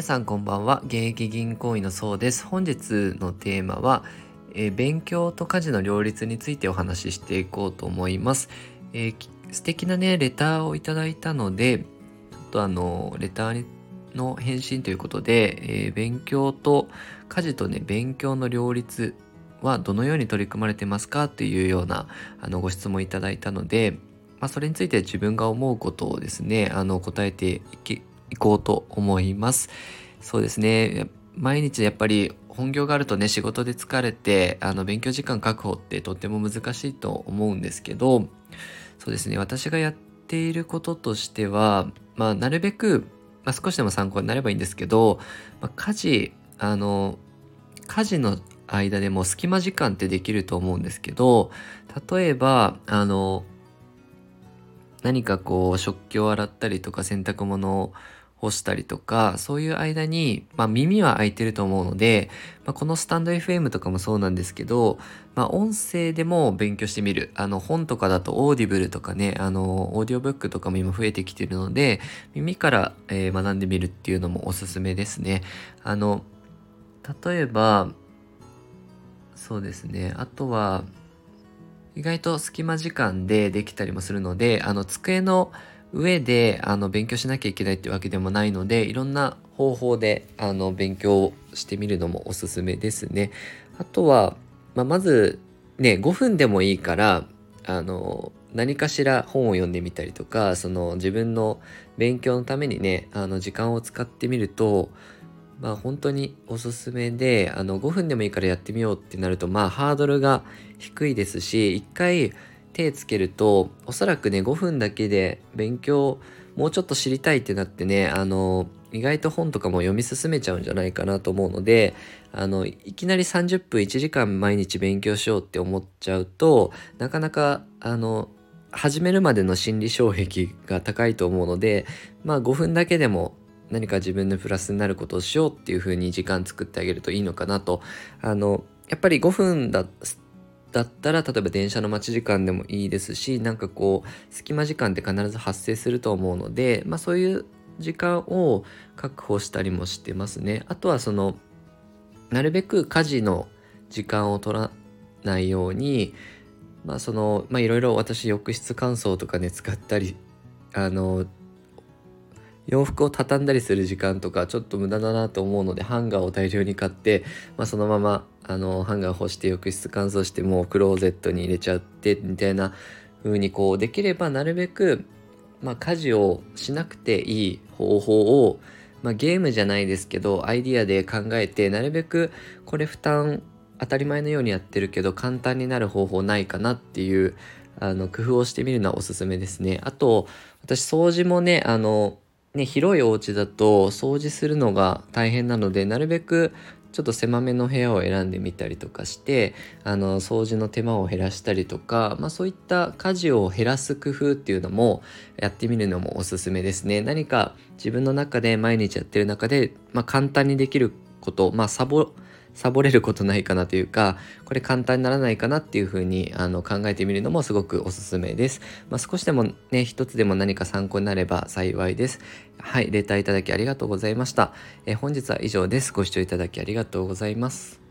皆さんこんばんは。現役銀行員のそうです。本日のテーマは、えー、勉強と家事の両立についてお話ししていこうと思います、えー、素敵なねレターをいただいたのでちょっとあのレターの返信ということで、えー、勉強と家事とね勉強の両立はどのように取り組まれてますかというようなあのご質問いただいたので、まあ、それについて自分が思うことをですねあの答えていいこうと思います。そうですね。毎日やっぱり本業があるとね、仕事で疲れて、あの、勉強時間確保ってとっても難しいと思うんですけど、そうですね。私がやっていることとしては、まあ、なるべく、まあ、少しでも参考になればいいんですけど、まあ、家事、あの、家事の間でも隙間時間ってできると思うんですけど、例えば、あの、何かこう、食器を洗ったりとか洗濯物を干したりとか、そういう間に、まあ耳は開いてると思うので、まあ、このスタンド FM とかもそうなんですけど、まあ音声でも勉強してみる。あの本とかだとオーディブルとかね、あのオーディオブックとかも今増えてきてるので、耳から、えー、学んでみるっていうのもおすすめですね。あの、例えば、そうですね。あとは、意外と隙間時間でできたりもするので、あの机の上であの勉強しなきゃいけないってわけでもないのでいろんな方法であの勉強してみるのもおすすめですね。あとは、まあ、まずね5分でもいいからあの何かしら本を読んでみたりとかその自分の勉強のためにねあの時間を使ってみるとまあ本当におすすめであの5分でもいいからやってみようってなるとまあハードルが低いですし一回手つけるとおそらくね5分だけで勉強もうちょっと知りたいってなってねあの意外と本とかも読み進めちゃうんじゃないかなと思うのであのいきなり30分1時間毎日勉強しようって思っちゃうとなかなかあの始めるまでの心理障壁が高いと思うのでまあ5分だけでも何か自分のプラスになることをしようっていう風に時間作ってあげるといいのかなと。あのやっぱり5分だだったら例えば電車の待ち時間でもいいですしなんかこう隙間時間って必ず発生すると思うので、まあ、そういう時間を確保したりもしてますね。あとはそのなるべく家事の時間を取らないようにまあそのまあいろいろ私浴室乾燥とかね使ったりあの洋服を畳んだりする時間とかちょっと無駄だなと思うのでハンガーを大量に買って、まあ、そのままあのハンガー干して浴室乾燥してもうクローゼットに入れちゃってみたいな風にこうできればなるべく、まあ、家事をしなくていい方法を、まあ、ゲームじゃないですけどアイディアで考えてなるべくこれ負担当たり前のようにやってるけど簡単になる方法ないかなっていうあの工夫をしてみるのはおすすめですね。あと私掃除もねあのね、広いお家だと掃除するのが大変なのでなるべくちょっと狭めの部屋を選んでみたりとかしてあの掃除の手間を減らしたりとか、まあ、そういった家事を減らす工夫っていうのもやってみるのもおすすめですね。何か自分の中で毎日やってる中で、まあ、簡単にできることまあサボサボれることないかなというかこれ簡単にならないかなっていうふうにあの考えてみるのもすごくおすすめです、まあ、少しでもね一つでも何か参考になれば幸いです。はいレターいただきありがとうございました、え本日は以上です。ご視聴いただきありがとうございます。